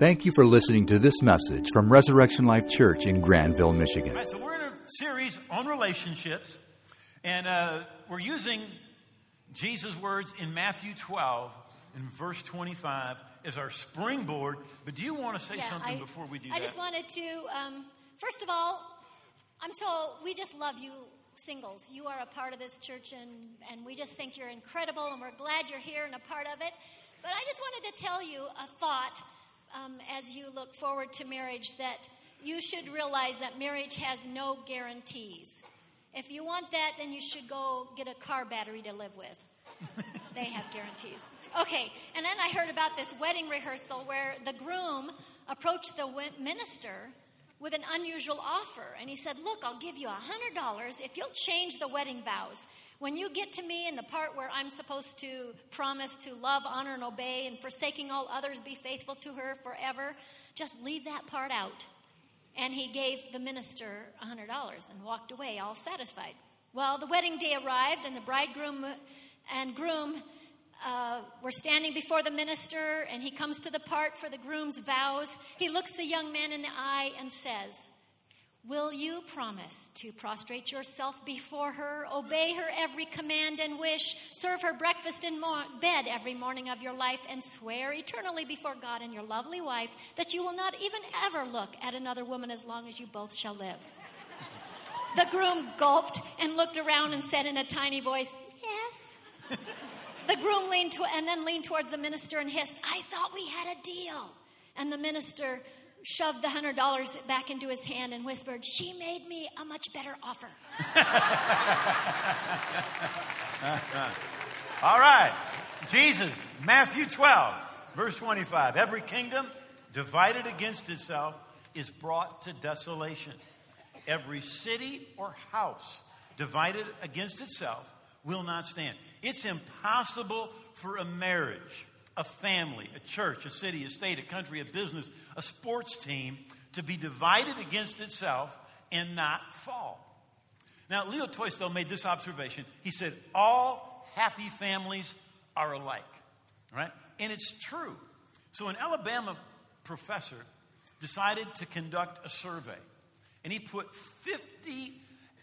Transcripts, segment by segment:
Thank you for listening to this message from Resurrection Life Church in Grandville, Michigan. All right, so we're in a series on relationships, and uh, we're using Jesus' words in Matthew 12 and verse 25 as our springboard. But do you want to say something I, before we do I that? I just wanted to, um, first of all, I'm so, we just love you singles. You are a part of this church, and, and we just think you're incredible, and we're glad you're here and a part of it. But I just wanted to tell you a thought um, as you look forward to marriage that you should realize that marriage has no guarantees. If you want that, then you should go get a car battery to live with. they have guarantees. Okay, and then I heard about this wedding rehearsal where the groom approached the minister with an unusual offer. And he said, Look, I'll give you a $100 if you'll change the wedding vows. When you get to me in the part where I'm supposed to promise to love, honor, and obey, and forsaking all others, be faithful to her forever, just leave that part out. And he gave the minister a $100 and walked away all satisfied. Well, the wedding day arrived, and the bridegroom uh, and groom uh, were standing before the minister, and he comes to the part for the groom's vows. He looks the young man in the eye and says, Will you promise to prostrate yourself before her, obey her every command and wish, serve her breakfast in mo- bed every morning of your life, and swear eternally before God and your lovely wife that you will not even ever look at another woman as long as you both shall live? The groom gulped and looked around and said in a tiny voice, Yes. The groom leaned to, and then leaned towards the minister and hissed, I thought we had a deal. And the minister shoved the hundred dollars back into his hand and whispered, She made me a much better offer. All right. Jesus, Matthew 12, verse 25. Every kingdom divided against itself is brought to desolation. Every city or house divided against itself will not stand. It's impossible for a marriage, a family, a church, a city, a state, a country, a business, a sports team to be divided against itself and not fall. Now, Leo Tolstoy made this observation. He said, All happy families are alike, right? And it's true. So, an Alabama professor decided to conduct a survey, and he put 50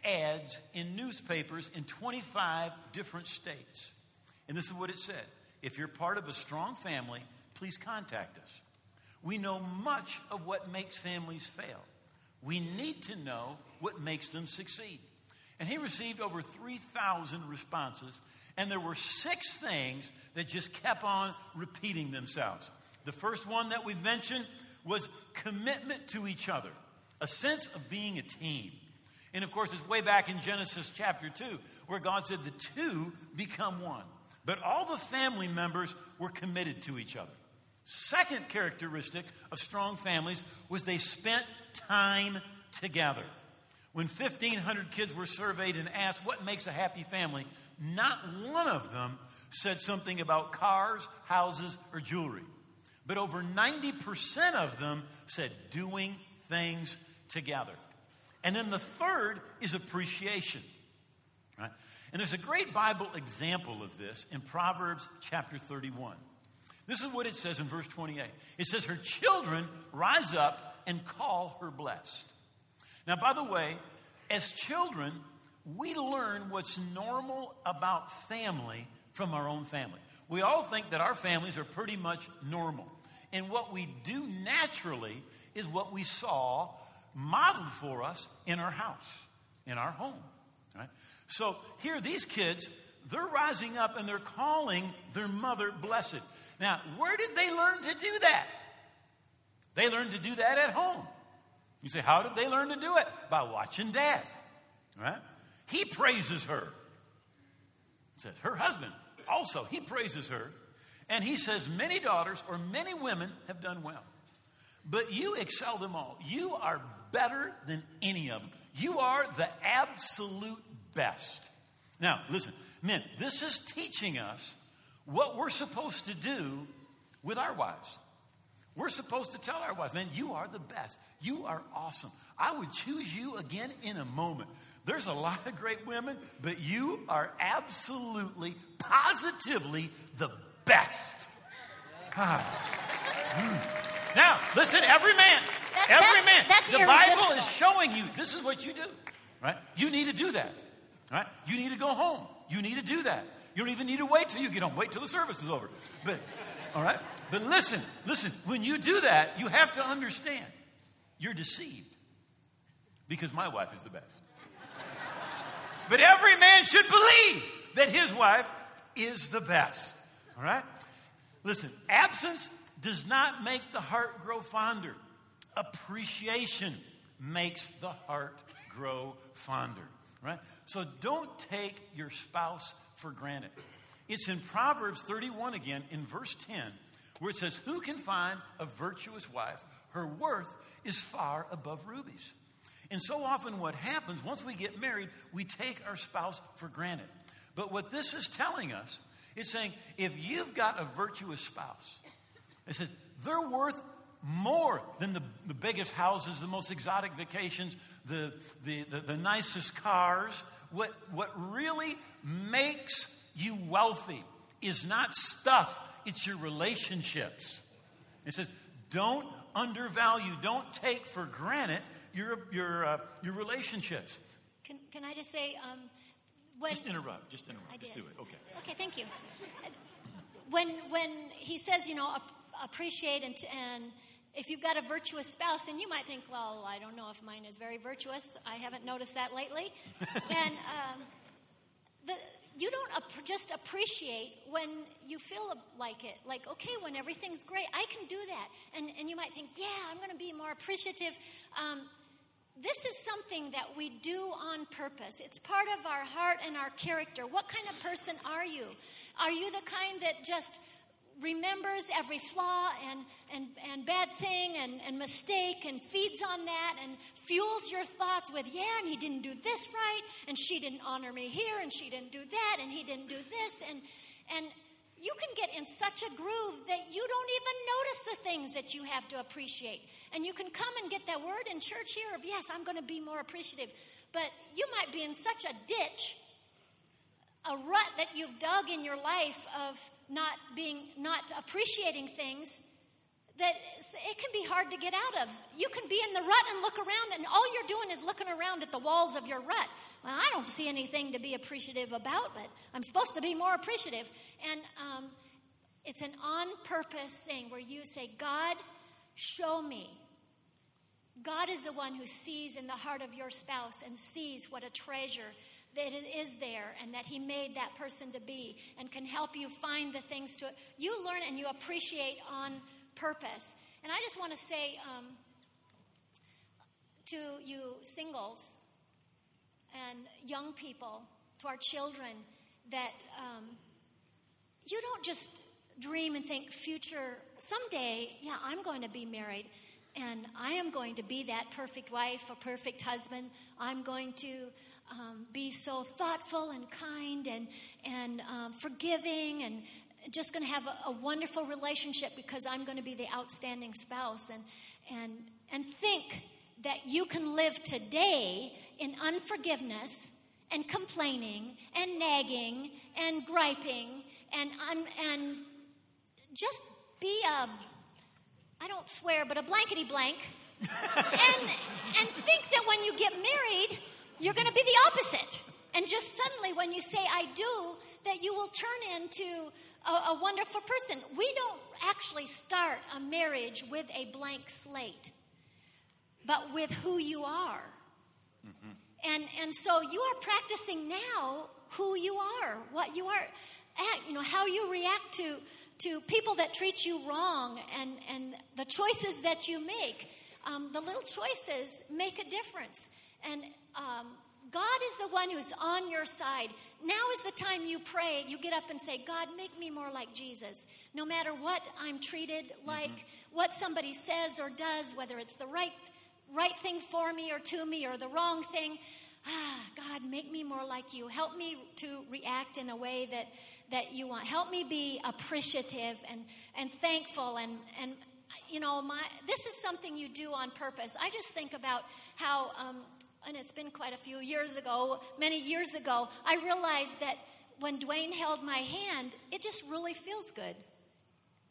ads in newspapers in 25 different states. And this is what it said If you're part of a strong family, please contact us. We know much of what makes families fail. We need to know what makes them succeed. And he received over 3,000 responses, and there were six things that just kept on repeating themselves. The first one that we mentioned was commitment to each other, a sense of being a team. And of course, it's way back in Genesis chapter 2, where God said the two become one. But all the family members were committed to each other. Second characteristic of strong families was they spent time together. When 1,500 kids were surveyed and asked what makes a happy family, not one of them said something about cars, houses, or jewelry. But over 90% of them said doing things together. And then the third is appreciation. Right? And there's a great Bible example of this in Proverbs chapter 31. This is what it says in verse 28. It says, Her children rise up and call her blessed. Now, by the way, as children, we learn what's normal about family from our own family. We all think that our families are pretty much normal. And what we do naturally is what we saw modeled for us in our house, in our home. Right? So here, these kids, they're rising up and they're calling their mother blessed. Now, where did they learn to do that? They learned to do that at home. You say, how did they learn to do it? By watching dad, right? He praises her. It says her husband also, he praises her. And he says, many daughters or many women have done well. But you excel them all. You are better than any of them. You are the absolute best. Now, listen, men, this is teaching us what we're supposed to do with our wives. We're supposed to tell our wives, man, you are the best. You are awesome. I would choose you again in a moment. There's a lot of great women, but you are absolutely, positively the best. Ah. Mm. Now, Listen, every man, That- every man. that's the Bible is showing you this is what you do, right? You need to do that, right? You need to go home. You need to do that. You don't even need to wait till you get home. Wait till the service is over. But, all right? But listen, listen. When you do that, you have to understand you're deceived because my wife is the best. But every man should believe that his wife is the best. All right? Listen, absence does not make the heart grow fonder. Appreciation makes the heart grow fonder. Right? So don't take your spouse for granted. It's in Proverbs 31 again, in verse 10, where it says, Who can find a virtuous wife? Her worth is far above rubies. And so often, what happens once we get married, we take our spouse for granted. But what this is telling us is saying if you've got a virtuous spouse, it says they're worth more than the, the biggest houses, the most exotic vacations, the, the, the, the nicest cars. What, what really makes you wealthy is not stuff, it's your relationships. It says, don't undervalue, don't take for granted your, your, uh, your relationships. Can, can I just say, um, when, Just interrupt, just interrupt. I Just did. do it, okay. Okay, thank you. When when he says, you know, ap- appreciate and, and if you've got a virtuous spouse, and you might think, well, I don't know if mine is very virtuous. I haven't noticed that lately. and um, the, you don't ap- just appreciate when you feel like it. Like, okay, when everything's great, I can do that. And, and you might think, yeah, I'm going to be more appreciative. Um, this is something that we do on purpose. It's part of our heart and our character. What kind of person are you? Are you the kind that just remembers every flaw and, and, and bad thing and, and mistake and feeds on that and fuels your thoughts with, yeah, and he didn't do this right, and she didn't honor me here, and she didn't do that, and he didn't do this, and and you can get in such a groove that you don't even notice the things that you have to appreciate. And you can come and get that word in church here of, yes, I'm going to be more appreciative. But you might be in such a ditch, a rut that you've dug in your life of not being, not appreciating things that it can be hard to get out of. You can be in the rut and look around, and all you're doing is looking around at the walls of your rut. Well, I don't see anything to be appreciative about, but I'm supposed to be more appreciative. And um, it's an on purpose thing where you say, God, show me. God is the one who sees in the heart of your spouse and sees what a treasure that is there and that he made that person to be and can help you find the things to you learn and you appreciate on purpose. And i just want to say um, to you singles and young people to our children that um, you don't just dream and think future someday yeah i'm going to be married and i am going to be that perfect wife or perfect husband. I'm going to um, be so thoughtful and kind and, and um, forgiving and just going to have a, a, wonderful relationship because I'm going to be the outstanding spouse. And, and, and think that you can live today in unforgiveness and complaining and nagging and griping and, un, and just be a, I don't swear, but a blankety blank. And, and think that when you get married, you're going to be the opposite. And just suddenly, when you say, I do, that you will turn into a, a, wonderful person. We don't actually start a marriage with a blank slate, but with who you are. Mm-hmm. And, and so you are practicing now who you are, what you are at, you know, how you react to, to people that treat you wrong and, and the choices that you make. Um, the little choices make a difference. And um, God is the one who's on your side. Now is the time you pray. You get up and say, God, make me more like Jesus. No matter what I'm treated like, mm-hmm. what somebody says or does, whether it's the right, right thing for me or to me or the wrong thing, ah, God, make me more like you. Help me to react in a way that, that you want. Help me be appreciative and, and thankful and, and you know, my, this is something you do on purpose. I just think about how um, and it's been quite a few years ago, many years ago, I realized that when Duane held my hand, it just really feels good.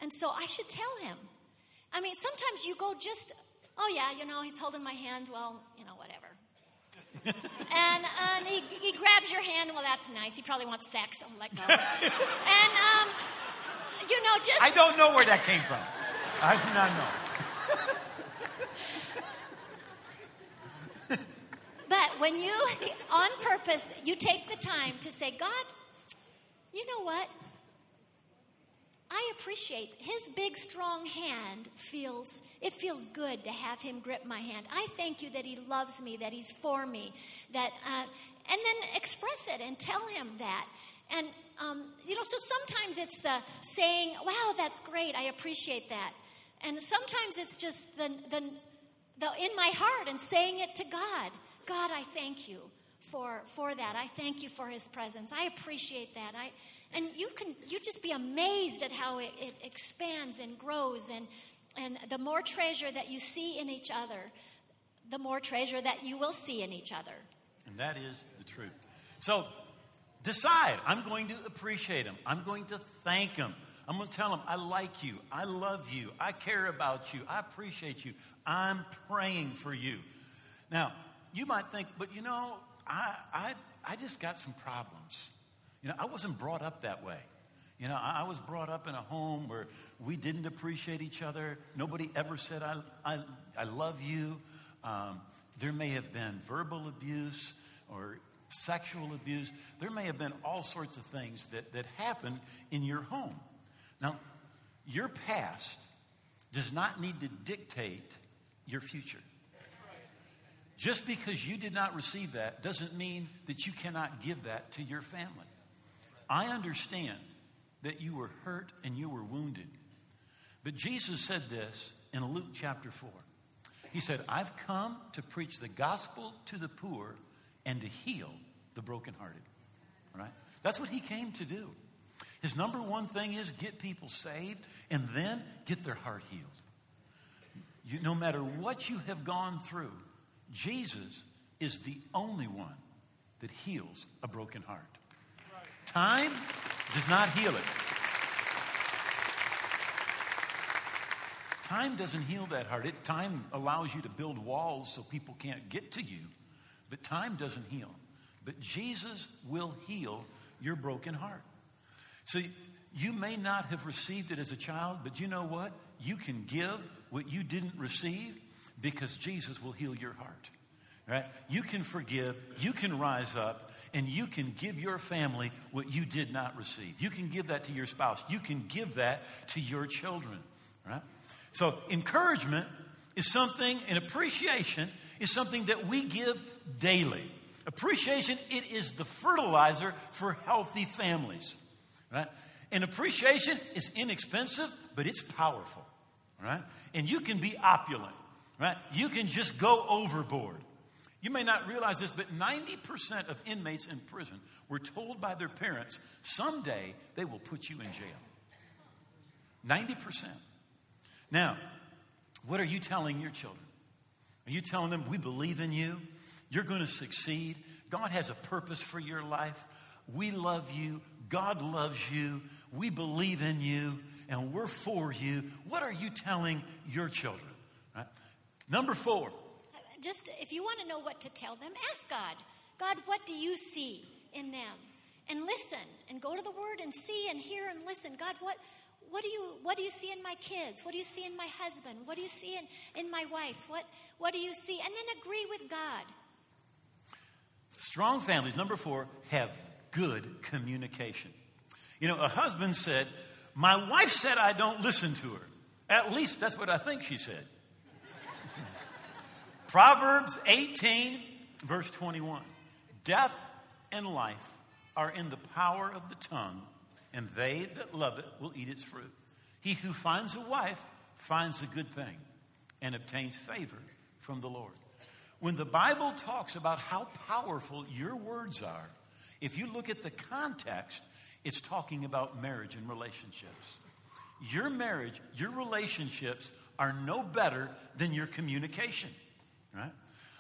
And so I should tell him. I mean, sometimes you go just, oh yeah, you know, he's holding my hand. Well, you know, whatever. and and he, he grabs your hand. Well, that's nice. He probably wants sex. I'm like, no. and um, you know, just I don't know where that came from. I do not know. But when you, on purpose, you take the time to say, God, you know what? I appreciate his big strong hand feels it feels good to have him grip my hand. I thank you that he loves me, that he's for me, that uh, and then express it and tell him that. And um, you know, so sometimes it's the saying, "Wow, that's great. I appreciate that," and sometimes it's just the the, the in my heart and saying it to God. God, I thank you for for that. I thank you for His presence. I appreciate that. I and you can you just be amazed at how it, it expands and grows and and the more treasure that you see in each other, the more treasure that you will see in each other. And that is the truth. So decide. I'm going to appreciate him. I'm going to thank him. I'm going to tell him, I like you. I love you. I care about you. I appreciate you. I'm praying for you. Now, you might think, but you know, I, I, I just got some problems. You know, I wasn't brought up that way. You know, I, I was brought up in a home where we didn't appreciate each other. Nobody ever said, I, I, I love you. Um, there may have been verbal abuse or sexual abuse. There may have been all sorts of things that, that happened in your home. Now, your past does not need to dictate your future. Just because you did not receive that doesn't mean that you cannot give that to your family. I understand that you were hurt and you were wounded. But Jesus said this in Luke chapter 4. He said, I've come to preach the gospel to the poor and to heal the brokenhearted. All right? That's what he came to do. His number one thing is get people saved and then get their heart healed. You, no matter what you have gone through, Jesus is the only one that heals a broken heart. Time does not heal it. Time doesn't heal that heart. It, time allows you to build walls so people can't get to you, but time doesn't heal. But Jesus will heal your broken heart. So you may not have received it as a child, but you know what? You can give what you didn't receive because Jesus will heal your heart. Right? You can forgive, you can rise up, and you can give your family what you did not receive. You can give that to your spouse. You can give that to your children. Right? So encouragement is something, and appreciation is something that we give daily. Appreciation, it is the fertilizer for healthy families. Right? And appreciation is inexpensive, but it's powerful. Right? And you can be opulent right? You can just go overboard. You may not realize this, but 90% of inmates in prison were told by their parents someday they will put you in jail. 90%. Now, what are you telling your children? Are you telling them, we believe in you? You're going to succeed. God has a purpose for your life. We love you. God loves you. We believe in you. And we're for you. What are you telling your children? Right? Number four. Just if you want to know what to tell them, ask God. God, what do you see in them? And listen and go to the word and see and hear and listen. God, what what do you what do you see in my kids? What do you see in my husband? What do you see in, in my wife? What what do you see? And then agree with God. Strong families, number four, have good communication. You know, a husband said, My wife said I don't listen to her. At least that's what I think she said. Proverbs 18, verse 21. Death and life are in the power of the tongue, and they that love it will eat its fruit. He who finds a wife finds a good thing and obtains favor from the Lord. When the Bible talks about how powerful your words are, if you look at the context, it's talking about marriage and relationships. Your marriage, your relationships are no better than your communication. Right?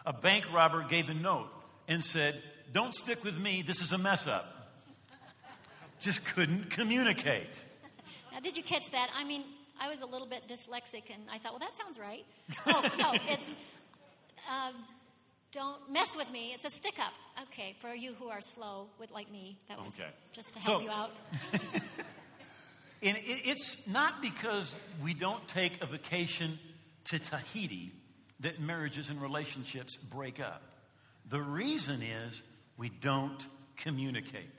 A bank robber gave a note and said, Don't stick with me, this is a mess up. Just couldn't communicate. Now, did you catch that? I mean, I was a little bit dyslexic, and I thought, well, that sounds right. oh no, it's um, don't mess with me. It's a stick up. Okay, for you who are slow with like me, that was Okay. just to help So- you out. And it, it's not because we don't take a vacation to Tahiti that marriages and relationships break up. The reason is we don't communicate.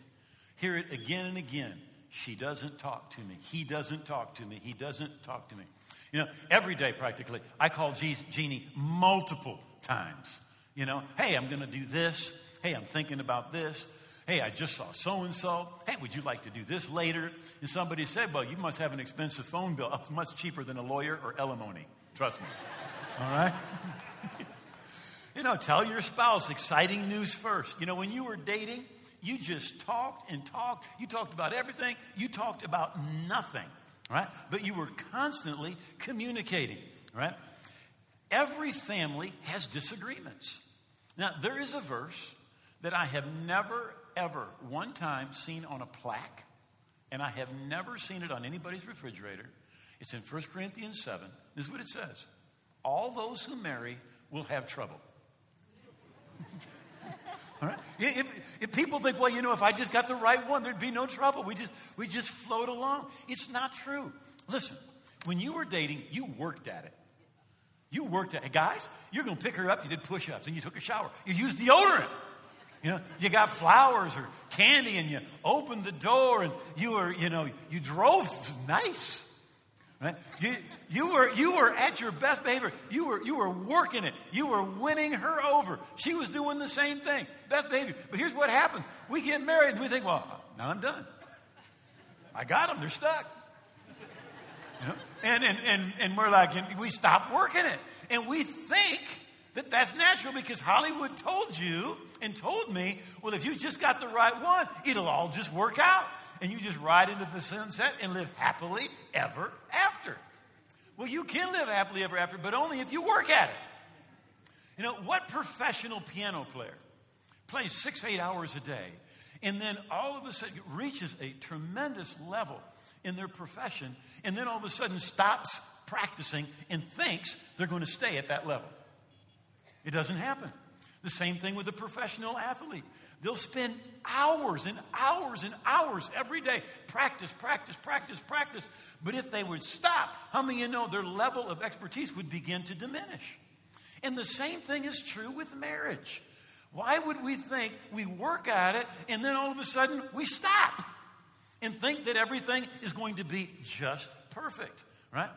Hear it again and again. She doesn't talk to me. He doesn't talk to me. He doesn't talk to me. You know, every day practically, I call Jeannie multiple times. You know, hey, I'm going to do this. Hey, I'm thinking about this. Hey, I just saw so and so. Hey, would you like to do this later? And somebody said, well, you must have an expensive phone bill. It's much cheaper than a lawyer or alimony. Trust me. All right? You know, tell your spouse exciting news first. You know, when you were dating, you just talked and talked. You talked about everything. You talked about nothing, right? But you were constantly communicating, right? Every family has disagreements. Now, there is a verse that I have never, ever, one time seen on a plaque, and I have never seen it on anybody's refrigerator. It's in 1 Corinthians 7. This is what it says All those who marry will have trouble. All right? If, if people think, well, you know, if I just got the right one, there'd be no trouble. We just, we just float along. It's not true. Listen, when you were dating, you worked at it. You worked at it. Guys, you're going to pick her up. You did push ups and you took a shower. You used deodorant. You know, you got flowers or candy and you opened the door and you were, you know, you drove nice. Right? You, you, were, you were at your best behavior. You were, you were working it. You were winning her over. She was doing the same thing. Best behavior. But here's what happens we get married and we think, well, now I'm done. I got them. They're stuck. You know? and, and, and, and we're like, and we stop working it. And we think that that's natural because Hollywood told you and told me, well, if you just got the right one, it'll all just work out. And you just ride into the sunset and live happily ever after. Well, you can live happily ever after, but only if you work at it. You know, what professional piano player plays six, eight hours a day and then all of a sudden reaches a tremendous level in their profession and then all of a sudden stops practicing and thinks they're going to stay at that level? It doesn't happen. The same thing with a professional athlete. They'll spend hours and hours and hours every day. Practice, practice, practice, practice. But if they would stop, how many you know their level of expertise would begin to diminish? And the same thing is true with marriage. Why would we think we work at it and then all of a sudden we stop and think that everything is going to be just perfect, right?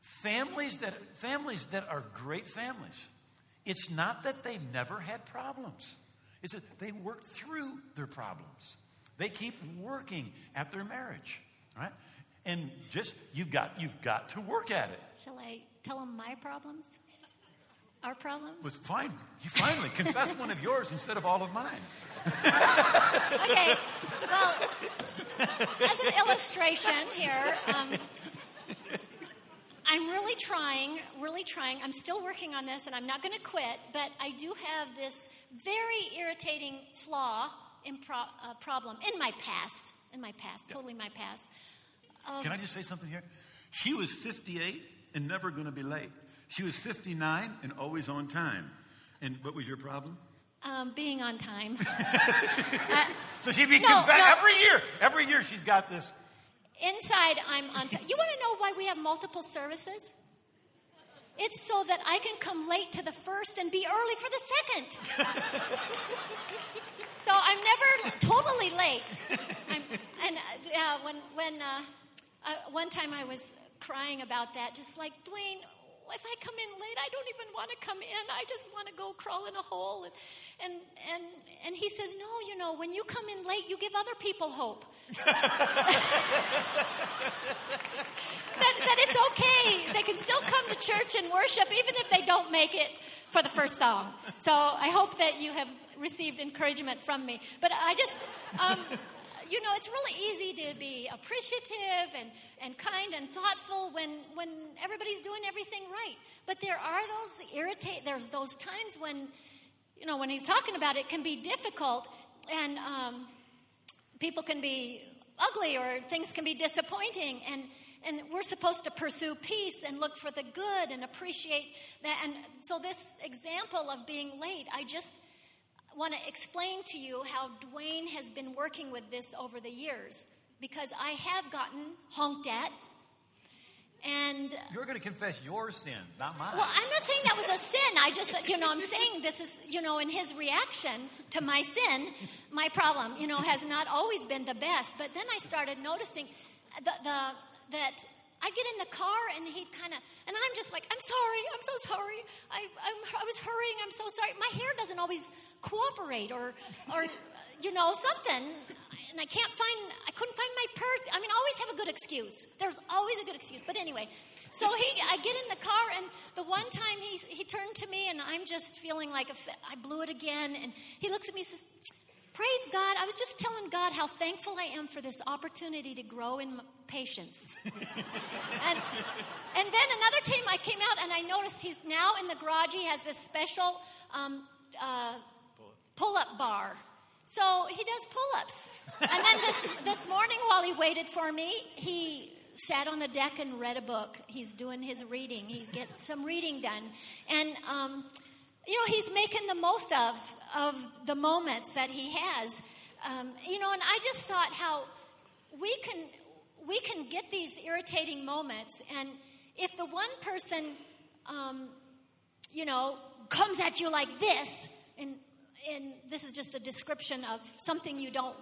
Families that, families that are great families, it's not that they've never had problems. It's that they work through their problems. They keep working at their marriage, right? And just you've got you've got to work at it. Shall I tell them my problems? Our problems? was fine. You finally confess one of yours instead of all of mine. Okay. Well, as an illustration here, um, I'm really trying, really trying. I'm still working on this, and I'm not going to quit. But I do have this very irritating flaw in pro- uh, problem in my past. In my past, totally my past. Can I just say something here? She was 58 and never going to be late. She was 59 and always on time. And what was your problem? Um, being on time. So she'd be No, no. every year. Every year she's got this. Inside, I'm on time. You want to know why we have multiple services? It's so that I can come late to the first and be early for the second. so I'm never totally late. I'm, and uh, when when uh, uh, one time I was crying about that, just like Duane, if I come in late, I don't even want to come in. I just want to go crawl in a hole. And and and and he says, no, you know, when you come in late, you give other people hope. That, that it's okay. They can still come to church and worship even if they don't make it for the first song. So I hope that you have received encouragement from me. But I just, um, you know, it's really easy to be appreciative and, and kind and thoughtful when, when everybody's doing everything right. But there are those irritate, there's those times when, you know, when he's talking about it, it can be difficult and um, people can be ugly or things can be disappointing and and we're supposed to pursue peace and look for the good and appreciate that. And so, this example of being late, I just want to explain to you how Duane has been working with this over the years because I have gotten honked at. And You're going to confess your sin, not mine. well, I'm not saying that was a sin. I just, you know, I'm saying this is, you know, in his reaction to my sin, my problem, you know, has not always been the best. But then I started noticing the, the that I'd get in the car and he'd kind of, and I'm just like, I'm sorry, I'm so sorry. I, I'm, I was hurrying, I'm so sorry. My hair doesn't always cooperate or, or, you know, something. And I can't find, I couldn't find my purse. I mean, always have a good excuse. There's always a good excuse. But anyway, so he, I get in the car, and the one time he, he turned to me, and I'm just feeling like a, I blew it again. And he looks at me and says, Praise God. I was just telling God how thankful I am for this opportunity to grow in patience. and, and then another time I came out and I noticed he's now in the garage. He has this special um, uh, pull up bar. So he does pull ups. And then this, this morning, while he waited for me, he sat on the deck and read a book. He's doing his reading, he's getting some reading done. And, um, you know, he's making the most of, of the moments that he has. Um, you know, and I just thought how we can, we can get these irritating moments, and if the one person, um, you know, comes at you like this, and, and this is just a description of something you don't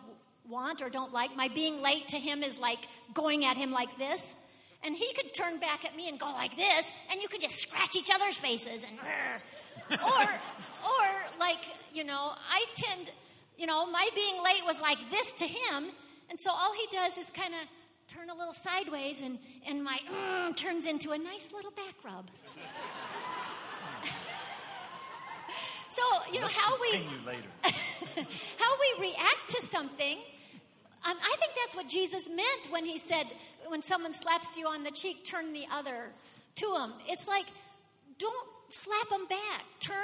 want or don't like. My being late to him is like going at him like this. And he could turn back at me and go like this, and you could just scratch each other's faces and, or, or like you know, I tend, you know, my being late was like this to him, and so all he does is kind of turn a little sideways, and and my turns into a nice little back rub. So you know Let's how we later. how we react to something. Um, I think that's what Jesus meant when he said, when someone slaps you on the cheek, turn the other to them. It's like, don't slap them back. Turn,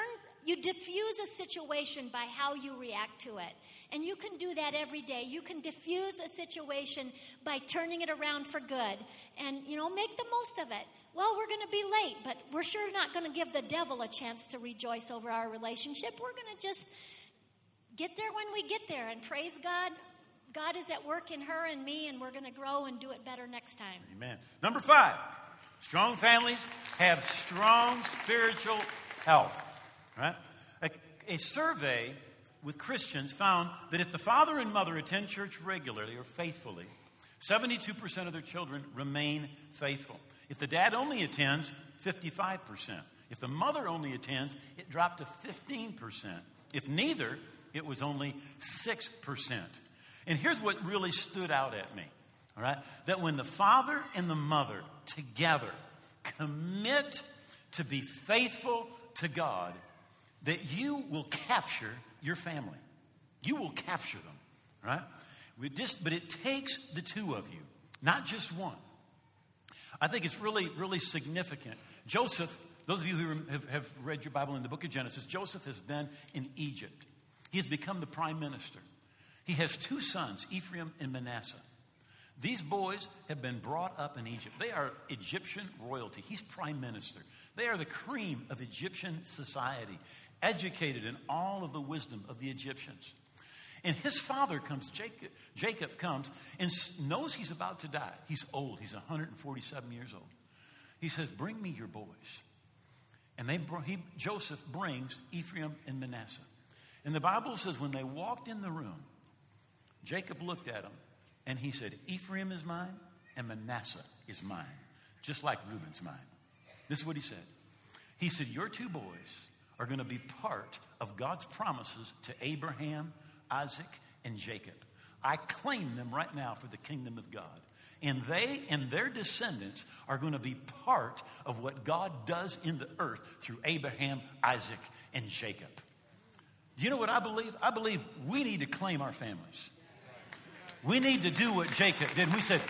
you diffuse a situation by how you react to it. And you can do that every day. You can diffuse a situation by turning it around for good and, you know, make the most of it. Well, we're going to be late, but we're sure not going to give the devil a chance to rejoice over our relationship. We're going to just get there when we get there and praise God. God is at work in her and me, and we're going to grow and do it better next time. Amen. Number five, strong families have strong spiritual health. Right? A, a survey with Christians found that if the father and mother attend church regularly or faithfully, 72% of their children remain faithful. If the dad only attends, 55%. If the mother only attends, it dropped to 15%. If neither, it was only 6%. And here's what really stood out at me, all right? That when the father and the mother together commit to be faithful to God, that you will capture your family. You will capture them, right? We just, but it takes the two of you, not just one. I think it's really, really significant. Joseph, those of you who have, have read your Bible in the book of Genesis, Joseph has been in Egypt. He has become the prime minister. He has two sons, Ephraim and Manasseh. These boys have been brought up in Egypt. They are Egyptian royalty. He's prime minister. They are the cream of Egyptian society, educated in all of the wisdom of the Egyptians. And his father comes, Jacob, Jacob comes and knows he's about to die. He's old, he's 147 years old. He says, Bring me your boys. And they, he, Joseph brings Ephraim and Manasseh. And the Bible says, when they walked in the room, Jacob looked at him and he said, Ephraim is mine and Manasseh is mine, just like Reuben's mine. This is what he said. He said, Your two boys are going to be part of God's promises to Abraham, Isaac, and Jacob. I claim them right now for the kingdom of God. And they and their descendants are going to be part of what God does in the earth through Abraham, Isaac, and Jacob. Do you know what I believe? I believe we need to claim our families. We need to do what Jacob did. We said,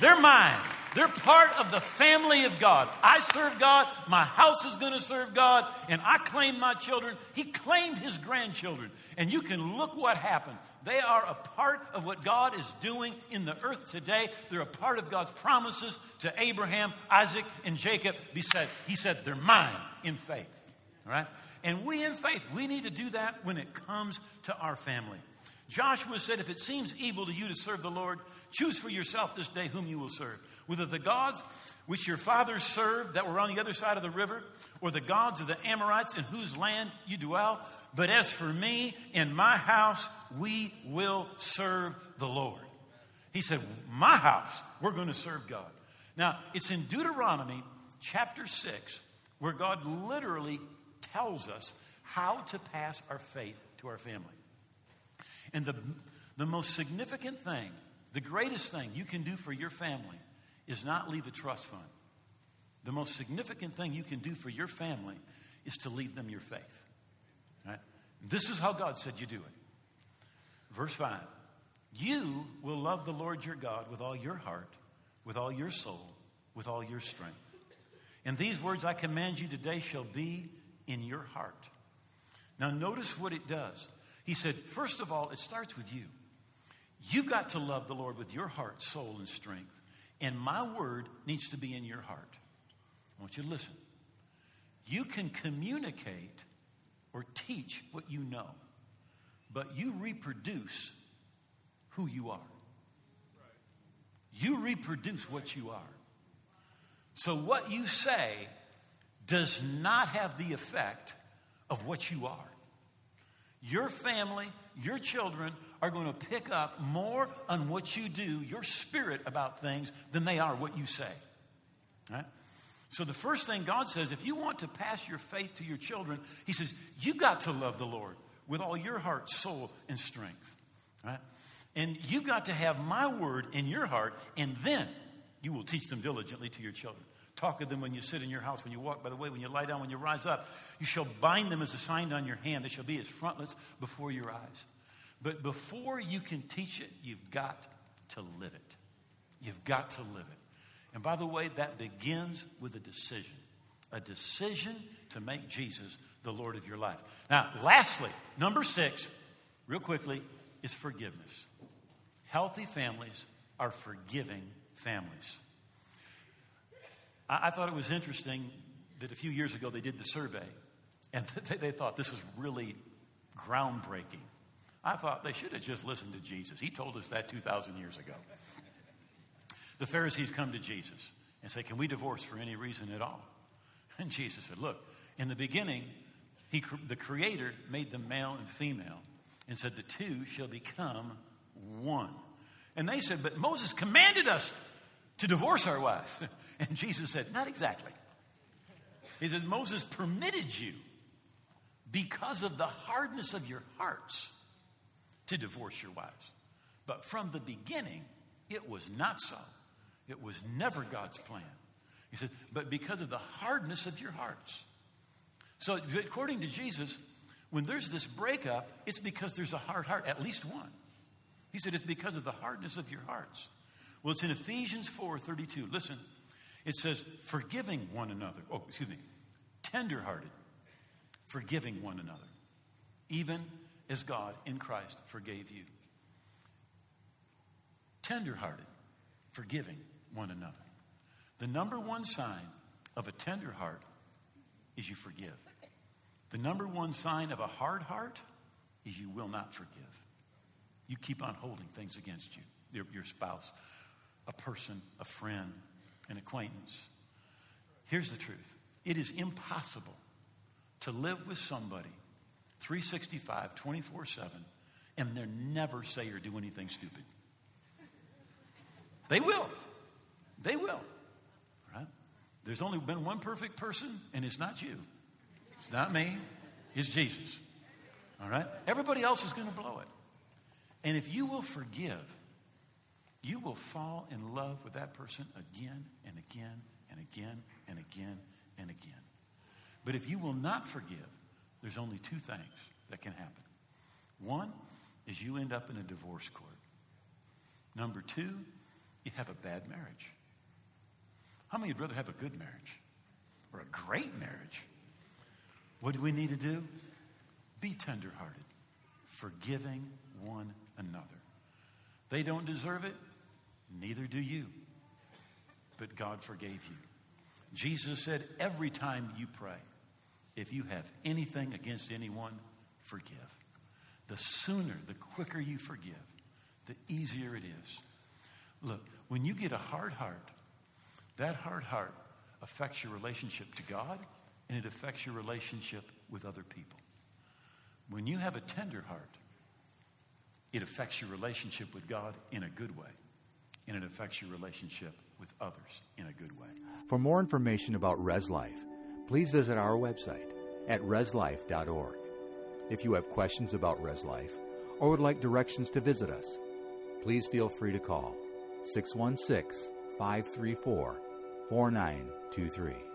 They're mine. They're part of the family of God. I serve God, my house is going to serve God, and I claim my children. He claimed his grandchildren. And you can look what happened. They are a part of what God is doing in the earth today. They're a part of God's promises to Abraham, Isaac, and Jacob. He said, he said They're mine in faith. All right? And we in faith, we need to do that when it comes to our family. Joshua said, If it seems evil to you to serve the Lord, choose for yourself this day whom you will serve. Whether the gods which your fathers served that were on the other side of the river, or the gods of the Amorites in whose land you dwell. But as for me and my house, we will serve the Lord. He said, My house, we're going to serve God. Now, it's in Deuteronomy chapter 6 where God literally tells us how to pass our faith to our family. And the, the most significant thing, the greatest thing you can do for your family is not leave a trust fund. The most significant thing you can do for your family is to leave them your faith. Right? This is how God said you do it. Verse 5 You will love the Lord your God with all your heart, with all your soul, with all your strength. And these words I command you today shall be in your heart. Now, notice what it does. He said, first of all, it starts with you. You've got to love the Lord with your heart, soul, and strength. And my word needs to be in your heart. I want you to listen. You can communicate or teach what you know, but you reproduce who you are. You reproduce what you are. So, what you say does not have the effect of what you are. Your family, your children are going to pick up more on what you do, your spirit about things, than they are what you say. Right? So, the first thing God says, if you want to pass your faith to your children, He says, you got to love the Lord with all your heart, soul, and strength. Right? And you've got to have my word in your heart, and then you will teach them diligently to your children. Talk of them when you sit in your house, when you walk by the way, when you lie down, when you rise up. You shall bind them as a sign on your hand. They shall be as frontlets before your eyes. But before you can teach it, you've got to live it. You've got to live it. And by the way, that begins with a decision a decision to make Jesus the Lord of your life. Now, lastly, number six, real quickly, is forgiveness. Healthy families are forgiving families. I, I thought it was interesting that a few years ago they did the survey and they, they thought this was really groundbreaking. I thought they should have just listened to Jesus. He told us that 2,000 years ago. The Pharisees come to Jesus and say, Can we divorce for any reason at all? And Jesus said, Look, in the beginning, he, the Creator made them male and female and said, The two shall become one. And they said, But Moses commanded us to divorce our wives. And Jesus said, Not exactly. He says, Moses permitted you because of the hardness of your hearts to divorce your wives. But from the beginning, it was not so. It was never God's plan. He said, but because of the hardness of your hearts. So, according to Jesus, when there's this breakup, it's because there's a hard heart, at least one. He said, it's because of the hardness of your hearts. Well, it's in Ephesians 4 32. Listen, it says, forgiving one another. Oh, excuse me, tenderhearted, forgiving one another, even as God in Christ forgave you. Tenderhearted, forgiving one another. The number one sign of a tender heart is you forgive. The number one sign of a hard heart is you will not forgive. You keep on holding things against you, your, your spouse, a person, a friend, an acquaintance. Here's the truth it is impossible to live with somebody 365, 24 7, and they never say or do anything stupid. They will. They will. Right? There's only been one perfect person, and it's not you. It's not me. It's Jesus. All right? Everybody else is going to blow it. And if you will forgive, you will fall in love with that person again and again and again and again and again. But if you will not forgive, there's only two things that can happen. One is you end up in a divorce court. Number two, you have a bad marriage. How many would rather have a good marriage or a great marriage? What do we need to do? Be tenderhearted, forgiving one another. They don't deserve it, neither do you. But God forgave you. Jesus said, every time you pray, if you have anything against anyone, forgive. The sooner, the quicker you forgive, the easier it is. Look, when you get a hard heart, that hard heart affects your relationship to God and it affects your relationship with other people. When you have a tender heart, it affects your relationship with God in a good way, and it affects your relationship with others in a good way. For more information about Res Life, please visit our website at reslife.org. If you have questions about Res Life or would like directions to visit us, please feel free to call 616 534 4923.